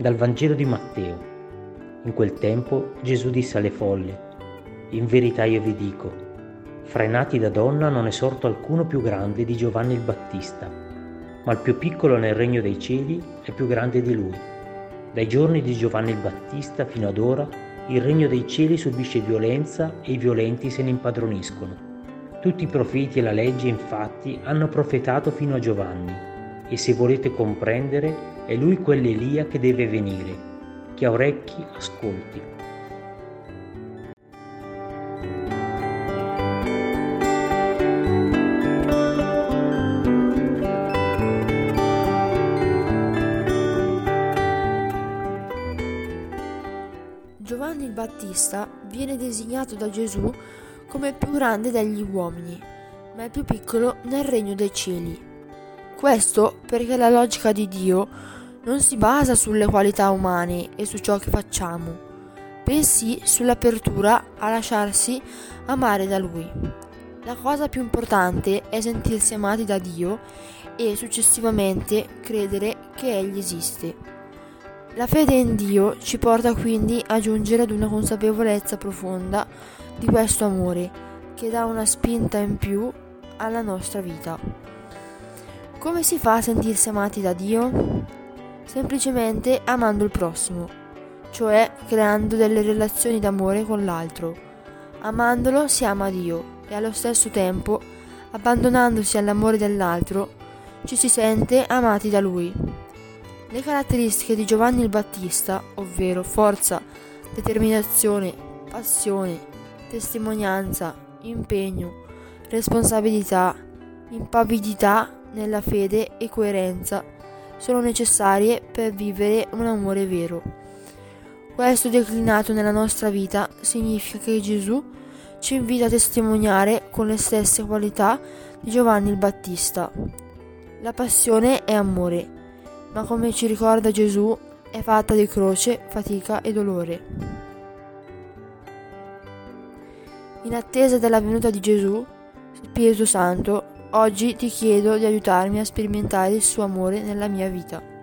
Dal Vangelo di Matteo. In quel tempo Gesù disse alle folle, In verità io vi dico, fra i nati da donna non è sorto alcuno più grande di Giovanni il Battista, ma il più piccolo nel regno dei cieli è più grande di lui. Dai giorni di Giovanni il Battista fino ad ora il regno dei cieli subisce violenza e i violenti se ne impadroniscono. Tutti i profeti e la legge infatti hanno profetato fino a Giovanni e se volete comprendere è lui quell'Elia che deve venire. Chi ha orecchi ascolti. Giovanni il Battista viene designato da Gesù come più grande degli uomini, ma è più piccolo nel regno dei cieli. Questo perché la logica di Dio non si basa sulle qualità umane e su ciò che facciamo, bensì sull'apertura a lasciarsi amare da Lui. La cosa più importante è sentirsi amati da Dio e successivamente credere che Egli esiste. La fede in Dio ci porta quindi a giungere ad una consapevolezza profonda di questo amore che dà una spinta in più alla nostra vita. Come si fa a sentirsi amati da Dio? Semplicemente amando il prossimo, cioè creando delle relazioni d'amore con l'altro. Amandolo si ama Dio e allo stesso tempo, abbandonandosi all'amore dell'altro, ci si sente amati da Lui. Le caratteristiche di Giovanni il Battista, ovvero forza, determinazione, passione, testimonianza, impegno, responsabilità, impavidità nella fede e coerenza sono necessarie per vivere un amore vero. Questo declinato nella nostra vita significa che Gesù ci invita a testimoniare con le stesse qualità di Giovanni il Battista. La passione è amore, ma come ci ricorda Gesù è fatta di croce, fatica e dolore. In attesa della venuta di Gesù, Spirito Santo, oggi ti chiedo di aiutarmi a sperimentare il suo amore nella mia vita.